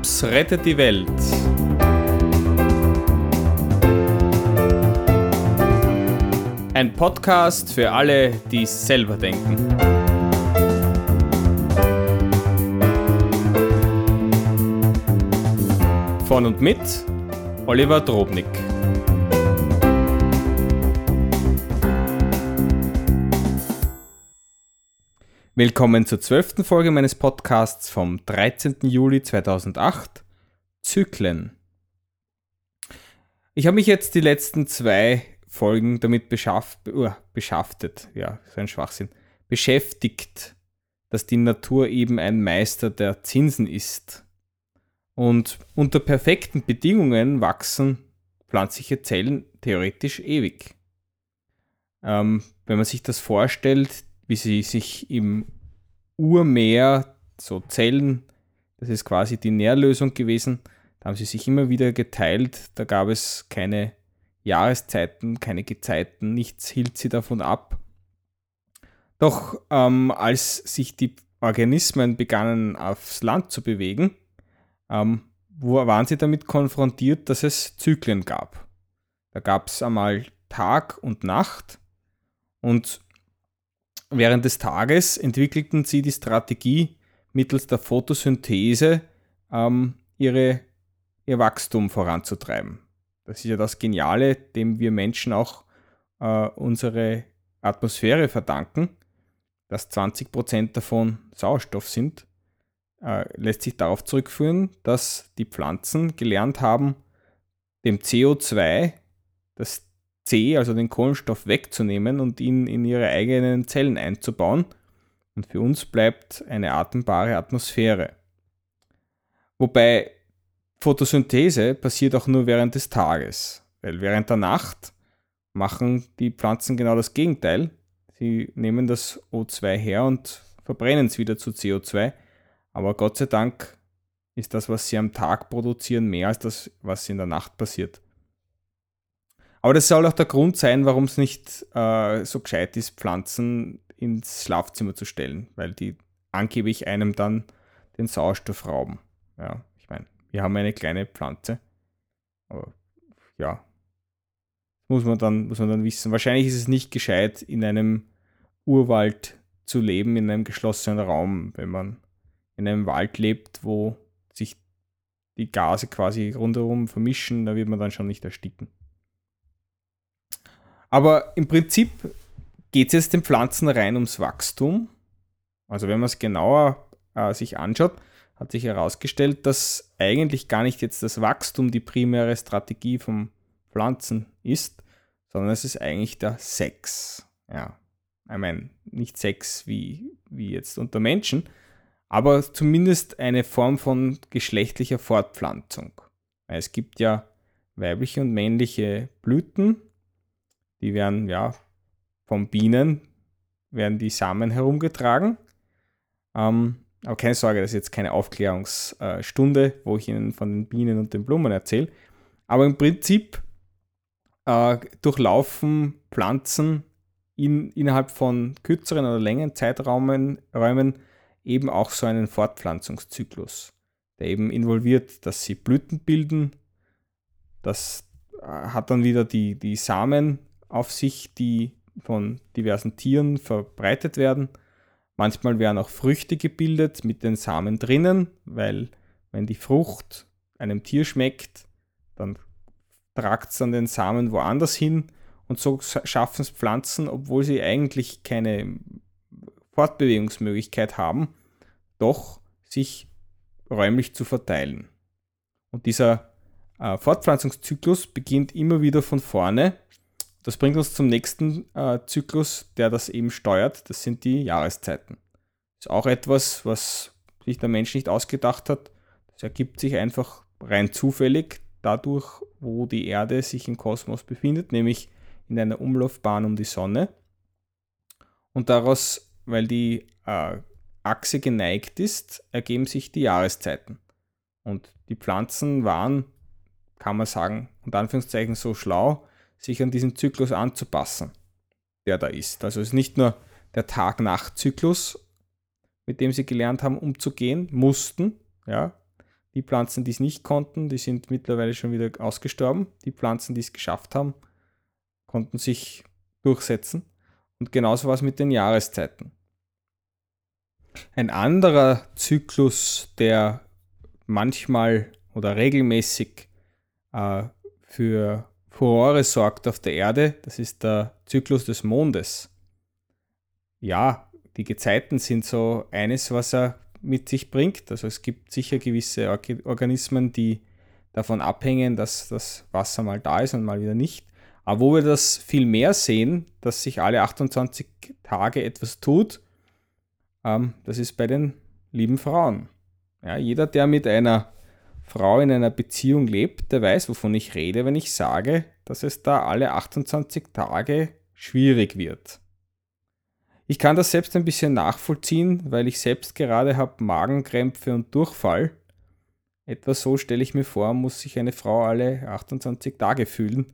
Drops rettet die Welt. Ein Podcast für alle, die selber denken. Von und mit Oliver Drobnik. Willkommen zur zwölften Folge meines Podcasts vom 13. Juli 2008, Zyklen. Ich habe mich jetzt die letzten zwei Folgen damit beschafft, uh, beschaftet, ja, so ein Schwachsinn, beschäftigt, dass die Natur eben ein Meister der Zinsen ist. Und unter perfekten Bedingungen wachsen pflanzliche Zellen theoretisch ewig. Ähm, wenn man sich das vorstellt, wie sie sich im Urmeer, so Zellen, das ist quasi die Nährlösung gewesen, da haben sie sich immer wieder geteilt, da gab es keine Jahreszeiten, keine Gezeiten, nichts hielt sie davon ab. Doch ähm, als sich die Organismen begannen aufs Land zu bewegen, ähm, waren sie damit konfrontiert, dass es Zyklen gab. Da gab es einmal Tag und Nacht und Während des Tages entwickelten sie die Strategie, mittels der Photosynthese ähm, ihre, ihr Wachstum voranzutreiben. Das ist ja das Geniale, dem wir Menschen auch äh, unsere Atmosphäre verdanken, dass 20% davon Sauerstoff sind, äh, lässt sich darauf zurückführen, dass die Pflanzen gelernt haben, dem CO2, das C, also den Kohlenstoff wegzunehmen und ihn in ihre eigenen Zellen einzubauen. Und für uns bleibt eine atembare Atmosphäre. Wobei Photosynthese passiert auch nur während des Tages, weil während der Nacht machen die Pflanzen genau das Gegenteil. Sie nehmen das O2 her und verbrennen es wieder zu CO2. Aber Gott sei Dank ist das, was sie am Tag produzieren, mehr als das, was in der Nacht passiert. Aber das soll auch der Grund sein, warum es nicht äh, so gescheit ist, Pflanzen ins Schlafzimmer zu stellen, weil die angeblich einem dann den Sauerstoff rauben. Ja, ich meine, wir haben eine kleine Pflanze. Aber ja, muss man dann, muss man dann wissen. Wahrscheinlich ist es nicht gescheit, in einem Urwald zu leben, in einem geschlossenen Raum, wenn man in einem Wald lebt, wo sich die Gase quasi rundherum vermischen, da wird man dann schon nicht ersticken. Aber im Prinzip geht es jetzt den Pflanzen rein ums Wachstum. Also wenn man es genauer äh, sich anschaut, hat sich herausgestellt, dass eigentlich gar nicht jetzt das Wachstum die primäre Strategie von Pflanzen ist, sondern es ist eigentlich der Sex. Ja, ich meine, nicht Sex wie, wie jetzt unter Menschen, aber zumindest eine Form von geschlechtlicher Fortpflanzung. Es gibt ja weibliche und männliche Blüten die werden ja von Bienen, werden die Samen herumgetragen. Ähm, aber keine Sorge, das ist jetzt keine Aufklärungsstunde, wo ich Ihnen von den Bienen und den Blumen erzähle. Aber im Prinzip äh, durchlaufen Pflanzen in, innerhalb von kürzeren oder längeren Zeiträumen Räumen eben auch so einen Fortpflanzungszyklus, der eben involviert, dass sie Blüten bilden. Das äh, hat dann wieder die, die Samen auf sich, die von diversen Tieren verbreitet werden. Manchmal werden auch Früchte gebildet mit den Samen drinnen, weil wenn die Frucht einem Tier schmeckt, dann tragt es dann den Samen woanders hin und so schaffen es Pflanzen, obwohl sie eigentlich keine Fortbewegungsmöglichkeit haben, doch sich räumlich zu verteilen. Und dieser äh, Fortpflanzungszyklus beginnt immer wieder von vorne das bringt uns zum nächsten äh, Zyklus, der das eben steuert. Das sind die Jahreszeiten. Das ist auch etwas, was sich der Mensch nicht ausgedacht hat. Das ergibt sich einfach rein zufällig dadurch, wo die Erde sich im Kosmos befindet, nämlich in einer Umlaufbahn um die Sonne. Und daraus, weil die äh, Achse geneigt ist, ergeben sich die Jahreszeiten. Und die Pflanzen waren, kann man sagen, unter Anführungszeichen so schlau, sich an diesen Zyklus anzupassen, der da ist. Also es ist nicht nur der Tag-Nacht-Zyklus, mit dem sie gelernt haben, umzugehen, mussten, ja, Die Pflanzen, die es nicht konnten, die sind mittlerweile schon wieder ausgestorben. Die Pflanzen, die es geschafft haben, konnten sich durchsetzen. Und genauso war es mit den Jahreszeiten. Ein anderer Zyklus, der manchmal oder regelmäßig äh, für Furore sorgt auf der Erde, das ist der Zyklus des Mondes. Ja, die Gezeiten sind so eines, was er mit sich bringt. Also es gibt sicher gewisse Organismen, die davon abhängen, dass das Wasser mal da ist und mal wieder nicht. Aber wo wir das viel mehr sehen, dass sich alle 28 Tage etwas tut, ähm, das ist bei den lieben Frauen. Ja, jeder, der mit einer Frau in einer Beziehung lebt, der weiß, wovon ich rede, wenn ich sage, dass es da alle 28 Tage schwierig wird. Ich kann das selbst ein bisschen nachvollziehen, weil ich selbst gerade habe Magenkrämpfe und Durchfall. Etwa so stelle ich mir vor, muss sich eine Frau alle 28 Tage fühlen.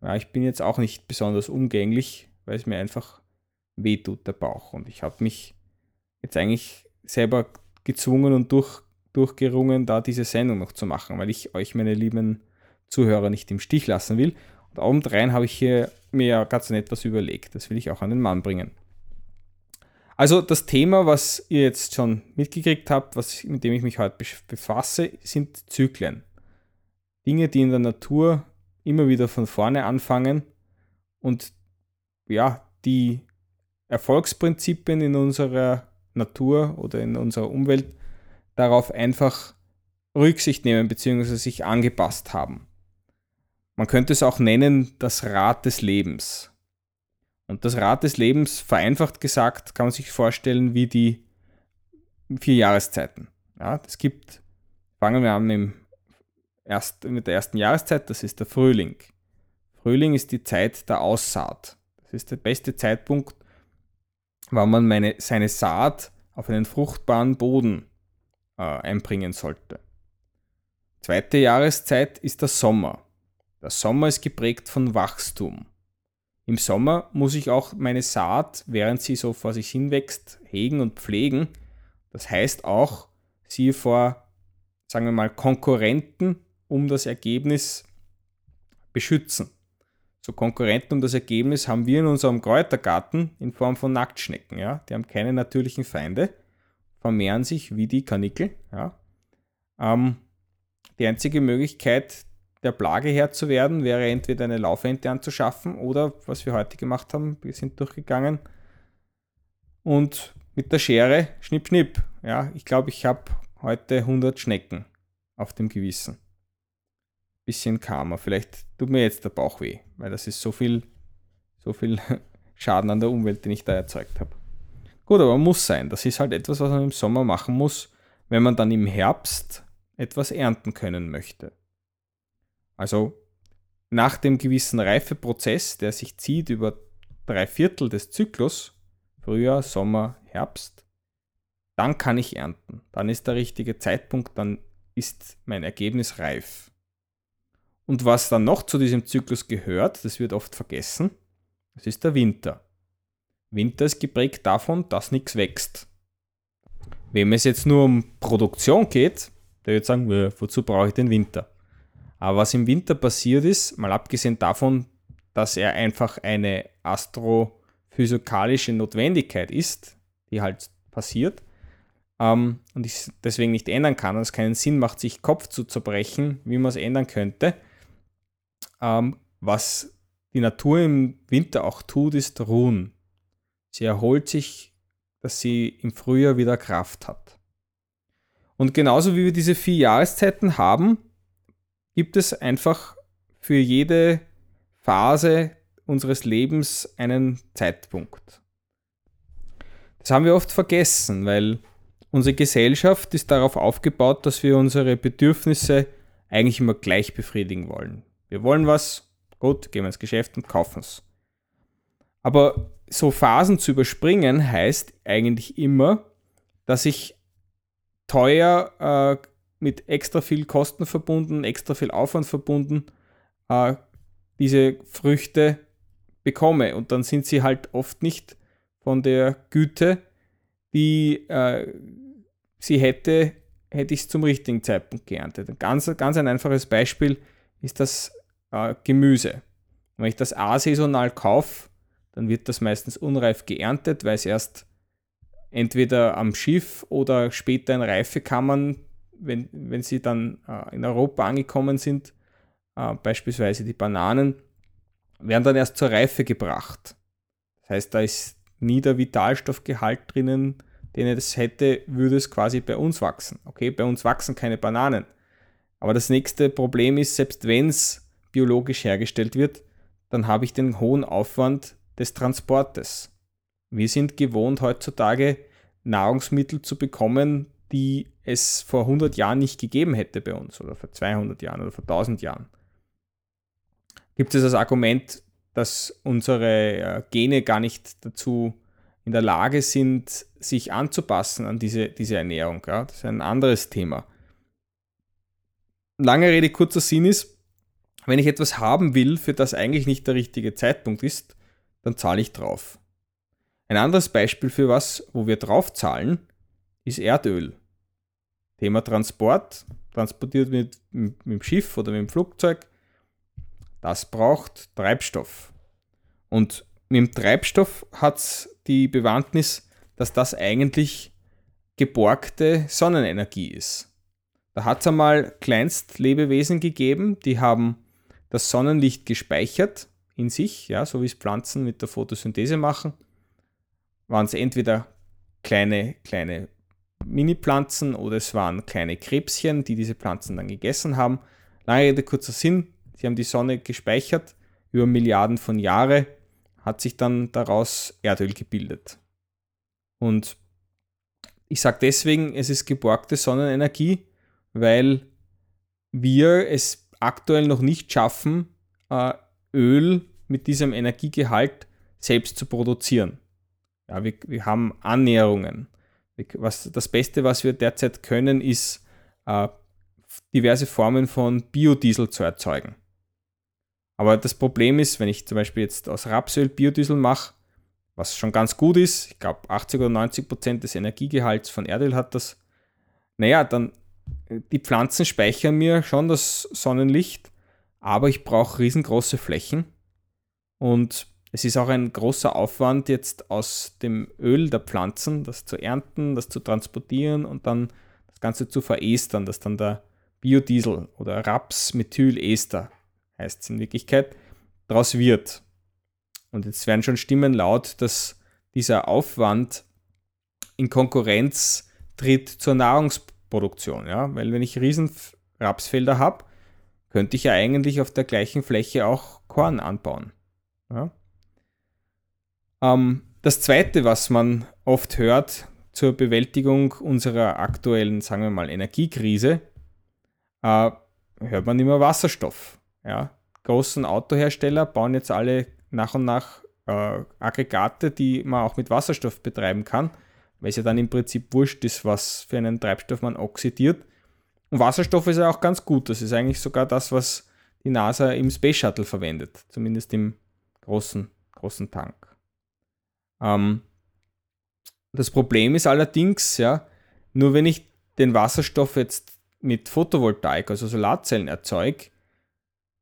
Ja, ich bin jetzt auch nicht besonders umgänglich, weil es mir einfach wehtut, der Bauch. Und ich habe mich jetzt eigentlich selber gezwungen und durch, durchgerungen, da diese Sendung noch zu machen, weil ich euch, meine lieben Zuhörer, nicht im Stich lassen will. Und obendrein habe ich hier mir ganz etwas überlegt. Das will ich auch an den Mann bringen. Also das Thema, was ihr jetzt schon mitgekriegt habt, was, mit dem ich mich heute befasse, sind Zyklen. Dinge, die in der Natur immer wieder von vorne anfangen und ja, die Erfolgsprinzipien in unserer Natur oder in unserer Umwelt darauf einfach Rücksicht nehmen bzw. sich angepasst haben. Man könnte es auch nennen das Rad des Lebens. Und das Rad des Lebens, vereinfacht gesagt, kann man sich vorstellen wie die vier Jahreszeiten. Ja, es gibt, fangen wir an im erst, mit der ersten Jahreszeit, das ist der Frühling. Frühling ist die Zeit der Aussaat. Das ist der beste Zeitpunkt, wann man meine, seine Saat auf einen fruchtbaren Boden äh, einbringen sollte. Zweite Jahreszeit ist der Sommer. Der Sommer ist geprägt von Wachstum. Im Sommer muss ich auch meine Saat, während sie so vor sich hinwächst, hegen und pflegen. Das heißt auch, sie vor, sagen wir mal, Konkurrenten um das Ergebnis beschützen. So Konkurrenten um das Ergebnis haben wir in unserem Kräutergarten in Form von Nacktschnecken. Ja? Die haben keine natürlichen Feinde, vermehren sich wie die Kanickel. Ja? Ähm, die einzige Möglichkeit, der Plage Herr zu werden, wäre entweder eine Laufente anzuschaffen oder, was wir heute gemacht haben, wir sind durchgegangen und mit der Schere schnipp, schnipp. Ja, ich glaube, ich habe heute 100 Schnecken auf dem Gewissen. Bisschen Karma. Vielleicht tut mir jetzt der Bauch weh, weil das ist so viel, so viel Schaden an der Umwelt, den ich da erzeugt habe. Gut, aber muss sein. Das ist halt etwas, was man im Sommer machen muss, wenn man dann im Herbst etwas ernten können möchte. Also nach dem gewissen Reifeprozess, der sich zieht über drei Viertel des Zyklus, Frühjahr, Sommer, Herbst, dann kann ich ernten. Dann ist der richtige Zeitpunkt, dann ist mein Ergebnis reif. Und was dann noch zu diesem Zyklus gehört, das wird oft vergessen, das ist der Winter. Winter ist geprägt davon, dass nichts wächst. Wem es jetzt nur um Produktion geht, der wird sagen, wozu brauche ich den Winter? Aber was im Winter passiert ist, mal abgesehen davon, dass er einfach eine astrophysikalische Notwendigkeit ist, die halt passiert, ähm, und ich deswegen nicht ändern kann und es keinen Sinn macht, sich Kopf zu zerbrechen, wie man es ändern könnte. Ähm, was die Natur im Winter auch tut, ist ruhen. Sie erholt sich, dass sie im Frühjahr wieder Kraft hat. Und genauso wie wir diese vier Jahreszeiten haben, gibt es einfach für jede Phase unseres Lebens einen Zeitpunkt. Das haben wir oft vergessen, weil unsere Gesellschaft ist darauf aufgebaut, dass wir unsere Bedürfnisse eigentlich immer gleich befriedigen wollen. Wir wollen was, gut, gehen wir ins Geschäft und kaufen es. Aber so Phasen zu überspringen heißt eigentlich immer, dass ich teuer äh, mit extra viel Kosten verbunden, extra viel Aufwand verbunden, äh, diese Früchte bekomme. Und dann sind sie halt oft nicht von der Güte, die äh, sie hätte, hätte ich es zum richtigen Zeitpunkt geerntet. Ein ganz, ganz ein einfaches Beispiel ist das äh, Gemüse. Wenn ich das asaisonal kaufe, dann wird das meistens unreif geerntet, weil es erst entweder am Schiff oder später in Reifekammern, wenn, wenn sie dann äh, in Europa angekommen sind, äh, beispielsweise die Bananen, werden dann erst zur Reife gebracht. Das heißt, da ist nie der Vitalstoffgehalt drinnen, den es hätte, würde es quasi bei uns wachsen. Okay, bei uns wachsen keine Bananen. Aber das nächste Problem ist, selbst wenn es biologisch hergestellt wird, dann habe ich den hohen Aufwand des Transportes. Wir sind gewohnt heutzutage Nahrungsmittel zu bekommen, die es vor 100 Jahren nicht gegeben hätte bei uns oder vor 200 Jahren oder vor 1000 Jahren. Gibt es das Argument, dass unsere äh, Gene gar nicht dazu in der Lage sind, sich anzupassen an diese, diese Ernährung. Ja? Das ist ein anderes Thema. Lange Rede, kurzer Sinn ist, wenn ich etwas haben will, für das eigentlich nicht der richtige Zeitpunkt ist, dann zahle ich drauf. Ein anderes Beispiel für was, wo wir drauf zahlen, ist Erdöl. Thema Transport, transportiert mit, mit, mit dem Schiff oder mit dem Flugzeug, das braucht Treibstoff. Und mit dem Treibstoff hat es die Bewandtnis, dass das eigentlich geborgte Sonnenenergie ist. Da hat es einmal Kleinstlebewesen gegeben, die haben das Sonnenlicht gespeichert in sich, ja, so wie es Pflanzen mit der Photosynthese machen. Waren es entweder kleine, kleine Mini-Pflanzen oder es waren kleine Krebschen, die diese Pflanzen dann gegessen haben. Lange Rede, kurzer Sinn, sie haben die Sonne gespeichert über Milliarden von Jahren hat sich dann daraus Erdöl gebildet. Und ich sage deswegen, es ist geborgte Sonnenenergie, weil wir es aktuell noch nicht schaffen, äh, Öl mit diesem Energiegehalt selbst zu produzieren. Ja, wir, wir haben Annäherungen. Was, das Beste, was wir derzeit können, ist äh, diverse Formen von Biodiesel zu erzeugen. Aber das Problem ist, wenn ich zum Beispiel jetzt aus Rapsöl Biodiesel mache, was schon ganz gut ist, ich glaube 80 oder 90 Prozent des Energiegehalts von Erdöl hat das, naja, dann äh, die Pflanzen speichern mir schon das Sonnenlicht, aber ich brauche riesengroße Flächen und es ist auch ein großer Aufwand jetzt aus dem Öl der Pflanzen, das zu ernten, das zu transportieren und dann das Ganze zu verestern, dass dann der Biodiesel oder Rapsmethylester heißt es in Wirklichkeit, daraus wird. Und jetzt werden schon Stimmen laut, dass dieser Aufwand in Konkurrenz tritt zur Nahrungsproduktion. Ja? Weil wenn ich riesen Rapsfelder habe, könnte ich ja eigentlich auf der gleichen Fläche auch Korn anbauen. Ja? Ähm, das Zweite, was man oft hört zur Bewältigung unserer aktuellen, sagen wir mal, Energiekrise, äh, hört man immer Wasserstoff. Ja, großen Autohersteller bauen jetzt alle nach und nach äh, Aggregate, die man auch mit Wasserstoff betreiben kann, weil es ja dann im Prinzip wurscht ist, was für einen Treibstoff man oxidiert. Und Wasserstoff ist ja auch ganz gut. Das ist eigentlich sogar das, was die NASA im Space Shuttle verwendet, zumindest im großen, großen Tank. Ähm, das Problem ist allerdings, ja, nur wenn ich den Wasserstoff jetzt mit Photovoltaik, also Solarzellen erzeuge,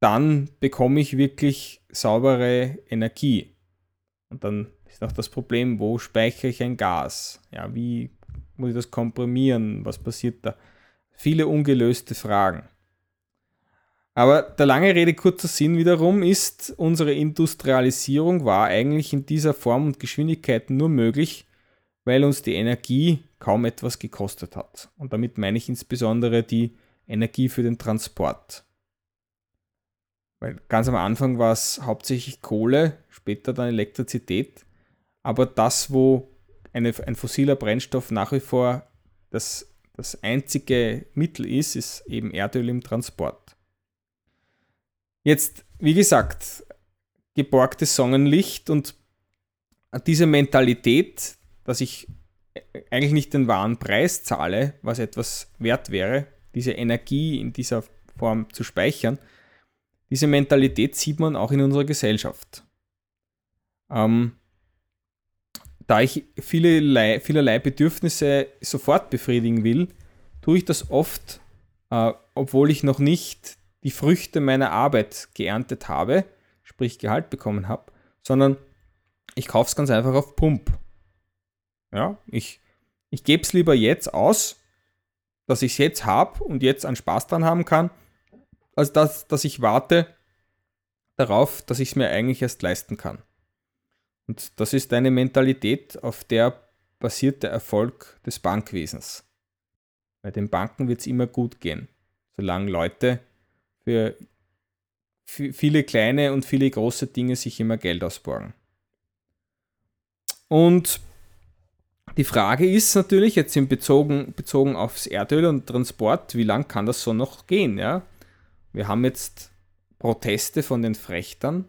dann bekomme ich wirklich saubere Energie. Und dann ist auch das Problem, wo speichere ich ein Gas? Ja, wie muss ich das komprimieren? Was passiert da? Viele ungelöste Fragen. Aber der lange Rede, kurzer Sinn wiederum ist, unsere Industrialisierung war eigentlich in dieser Form und Geschwindigkeit nur möglich, weil uns die Energie kaum etwas gekostet hat. Und damit meine ich insbesondere die Energie für den Transport. Weil ganz am Anfang war es hauptsächlich Kohle, später dann Elektrizität. Aber das, wo eine, ein fossiler Brennstoff nach wie vor das, das einzige Mittel ist, ist eben Erdöl im Transport. Jetzt, wie gesagt, geborgtes Sonnenlicht und diese Mentalität, dass ich eigentlich nicht den wahren Preis zahle, was etwas wert wäre, diese Energie in dieser Form zu speichern, diese Mentalität sieht man auch in unserer Gesellschaft. Ähm, da ich vielerlei, vielerlei Bedürfnisse sofort befriedigen will, tue ich das oft, äh, obwohl ich noch nicht die Früchte meiner Arbeit geerntet habe, sprich Gehalt bekommen habe, sondern ich kaufe es ganz einfach auf Pump. Ja, ich, ich gebe es lieber jetzt aus, dass ich es jetzt habe und jetzt einen Spaß dran haben kann, als dass, dass ich warte darauf, dass ich es mir eigentlich erst leisten kann. Und das ist eine Mentalität, auf der basiert der Erfolg des Bankwesens. Bei den Banken wird es immer gut gehen, solange Leute für viele kleine und viele große Dinge sich immer Geld ausborgen. Und die Frage ist natürlich jetzt in bezogen, bezogen aufs Erdöl und Transport, wie lang kann das so noch gehen? Ja? Wir haben jetzt Proteste von den Frechtern,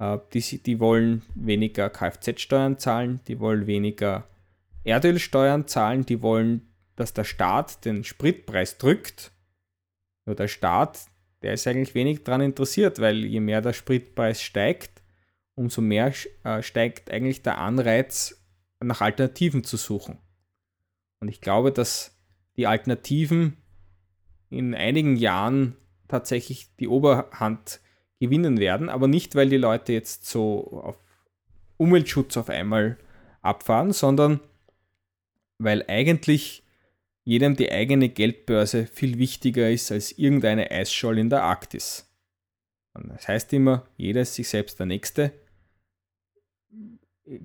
die, die wollen weniger Kfz-Steuern zahlen, die wollen weniger Erdölsteuern zahlen, die wollen, dass der Staat den Spritpreis drückt. Nur der Staat, der ist eigentlich wenig daran interessiert, weil je mehr der Spritpreis steigt, umso mehr äh, steigt eigentlich der Anreiz, nach Alternativen zu suchen. Und ich glaube, dass die Alternativen in einigen Jahren tatsächlich die Oberhand gewinnen werden, aber nicht, weil die Leute jetzt so auf Umweltschutz auf einmal abfahren, sondern weil eigentlich jedem die eigene Geldbörse viel wichtiger ist als irgendeine Eisscholle in der Arktis. Und das heißt immer, jeder ist sich selbst der Nächste.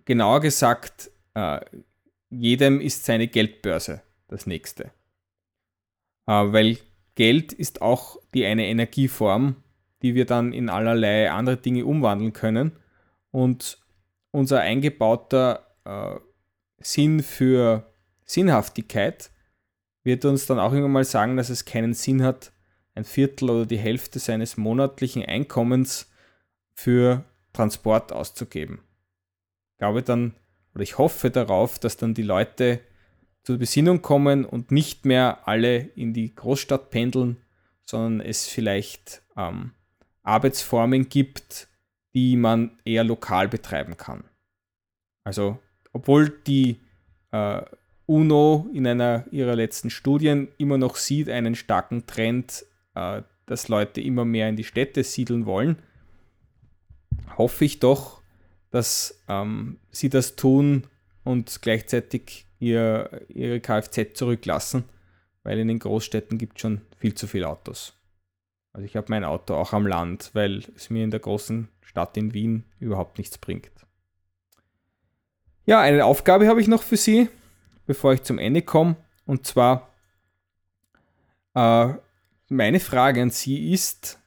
Genauer gesagt, äh, jedem ist seine Geldbörse das Nächste. Äh, weil Geld ist auch die eine Energieform, die wir dann in allerlei andere Dinge umwandeln können. Und unser eingebauter äh, Sinn für Sinnhaftigkeit wird uns dann auch irgendwann mal sagen, dass es keinen Sinn hat, ein Viertel oder die Hälfte seines monatlichen Einkommens für Transport auszugeben. Ich glaube dann, oder ich hoffe darauf, dass dann die Leute zur Besinnung kommen und nicht mehr alle in die Großstadt pendeln, sondern es vielleicht ähm, Arbeitsformen gibt, die man eher lokal betreiben kann. Also, obwohl die äh, UNO in einer ihrer letzten Studien immer noch sieht einen starken Trend, äh, dass Leute immer mehr in die Städte siedeln wollen, hoffe ich doch, dass ähm, sie das tun und gleichzeitig ihr, ihre Kfz zurücklassen, weil in den Großstädten gibt es schon viel zu viele Autos. Also ich habe mein Auto auch am Land, weil es mir in der großen Stadt in Wien überhaupt nichts bringt. Ja, eine Aufgabe habe ich noch für Sie, bevor ich zum Ende komme. Und zwar, äh, meine Frage an Sie ist,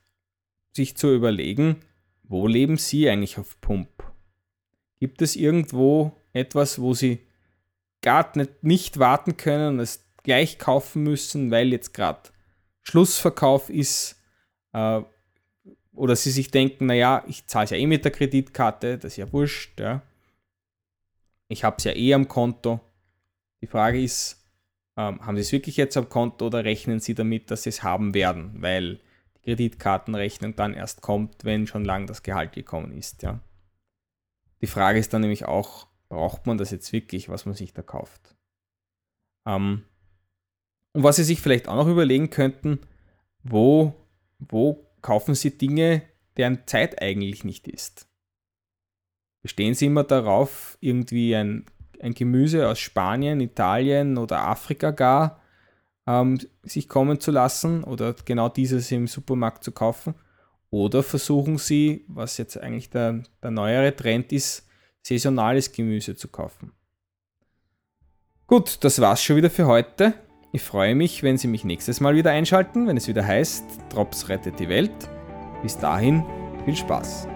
sich zu überlegen, wo leben Sie eigentlich auf Pump? Gibt es irgendwo etwas, wo Sie gar nicht, nicht warten können und es gleich kaufen müssen, weil jetzt gerade Schlussverkauf ist äh, oder sie sich denken, naja, ich zahle es ja eh mit der Kreditkarte, das ist ja wurscht. Ja. Ich habe es ja eh am Konto. Die Frage ist, ähm, haben sie es wirklich jetzt am Konto oder rechnen sie damit, dass sie es haben werden, weil die Kreditkartenrechnung dann erst kommt, wenn schon lang das Gehalt gekommen ist. Ja. Die Frage ist dann nämlich auch, braucht man das jetzt wirklich, was man sich da kauft? Ähm, und was Sie sich vielleicht auch noch überlegen könnten, wo, wo kaufen Sie Dinge, deren Zeit eigentlich nicht ist. Bestehen Sie immer darauf, irgendwie ein, ein Gemüse aus Spanien, Italien oder Afrika gar ähm, sich kommen zu lassen oder genau dieses im Supermarkt zu kaufen? Oder versuchen Sie, was jetzt eigentlich der, der neuere Trend ist, saisonales Gemüse zu kaufen? Gut, das war's schon wieder für heute. Ich freue mich, wenn Sie mich nächstes Mal wieder einschalten, wenn es wieder heißt, Drops rettet die Welt. Bis dahin, viel Spaß.